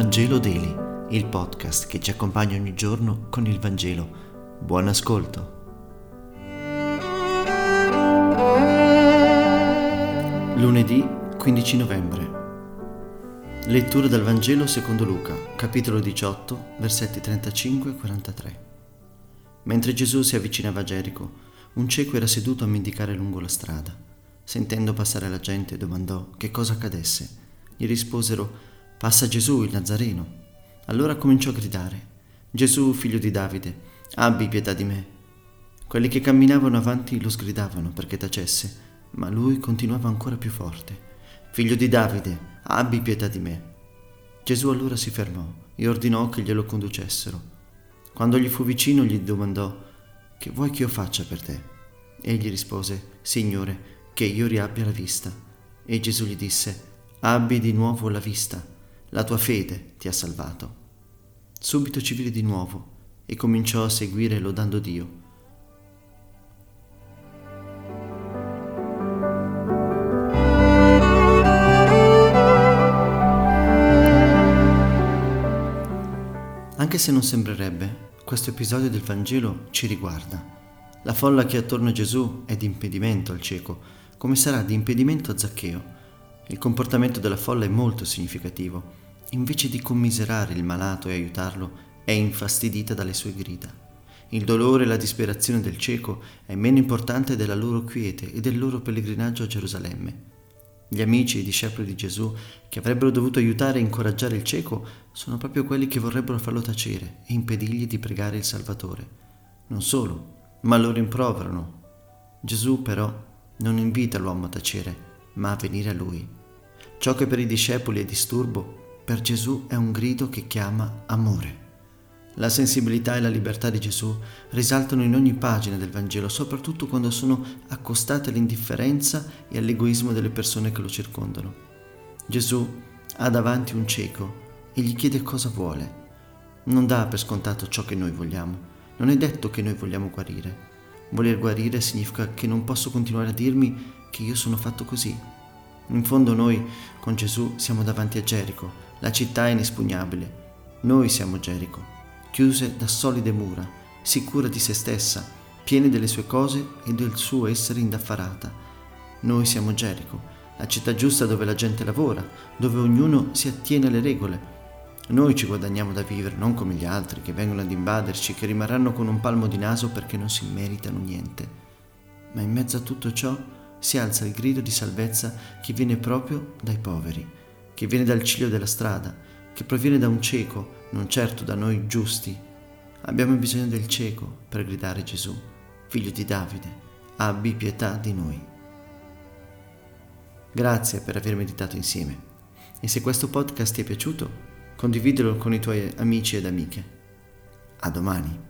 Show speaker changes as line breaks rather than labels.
Vangelo Daily, il podcast che ci accompagna ogni giorno con il Vangelo. Buon ascolto. Lunedì 15 novembre. Lettura dal Vangelo secondo Luca, capitolo 18, versetti 35 e 43. Mentre Gesù si avvicinava a Gerico, un cieco era seduto a mendicare lungo la strada. Sentendo passare la gente, domandò che cosa accadesse. Gli risposero Passa Gesù il Nazareno. Allora cominciò a gridare, Gesù, figlio di Davide, abbi pietà di me. Quelli che camminavano avanti lo sgridavano perché tacesse, ma lui continuava ancora più forte, figlio di Davide, abbi pietà di me. Gesù allora si fermò e ordinò che glielo conducessero. Quando gli fu vicino gli domandò, che vuoi che io faccia per te? Egli rispose, Signore, che io riabbia la vista. E Gesù gli disse, abbi di nuovo la vista la tua fede ti ha salvato. Subito ci vide di nuovo e cominciò a seguire lodando Dio. Anche se non sembrerebbe, questo episodio del Vangelo ci riguarda. La folla che è attorno a Gesù è di impedimento al cieco, come sarà di impedimento a Zaccheo. Il comportamento della folla è molto significativo invece di commiserare il malato e aiutarlo, è infastidita dalle sue grida. Il dolore e la disperazione del cieco è meno importante della loro quiete e del loro pellegrinaggio a Gerusalemme. Gli amici e i discepoli di Gesù, che avrebbero dovuto aiutare e incoraggiare il cieco, sono proprio quelli che vorrebbero farlo tacere e impedirgli di pregare il Salvatore. Non solo, ma lo rimproverano. Gesù però non invita l'uomo a tacere, ma a venire a lui. Ciò che per i discepoli è disturbo, per Gesù è un grido che chiama amore. La sensibilità e la libertà di Gesù risaltano in ogni pagina del Vangelo, soprattutto quando sono accostate all'indifferenza e all'egoismo delle persone che lo circondano. Gesù ha davanti un cieco e gli chiede cosa vuole. Non dà per scontato ciò che noi vogliamo. Non è detto che noi vogliamo guarire. Voler guarire significa che non posso continuare a dirmi che io sono fatto così. In fondo noi con Gesù siamo davanti a Gerico, la città inespugnabile. Noi siamo Gerico, chiuse da solide mura, sicura di se stessa, piena delle sue cose e del suo essere indaffarata. Noi siamo Gerico, la città giusta dove la gente lavora, dove ognuno si attiene alle regole. Noi ci guadagniamo da vivere, non come gli altri che vengono ad invaderci, che rimarranno con un palmo di naso perché non si meritano niente. Ma in mezzo a tutto ciò si alza il grido di salvezza che viene proprio dai poveri che viene dal ciglio della strada, che proviene da un cieco, non certo da noi giusti. Abbiamo bisogno del cieco per gridare Gesù, figlio di Davide, abbi pietà di noi. Grazie per aver meditato insieme e se questo podcast ti è piaciuto, condividilo con i tuoi amici ed amiche. A domani.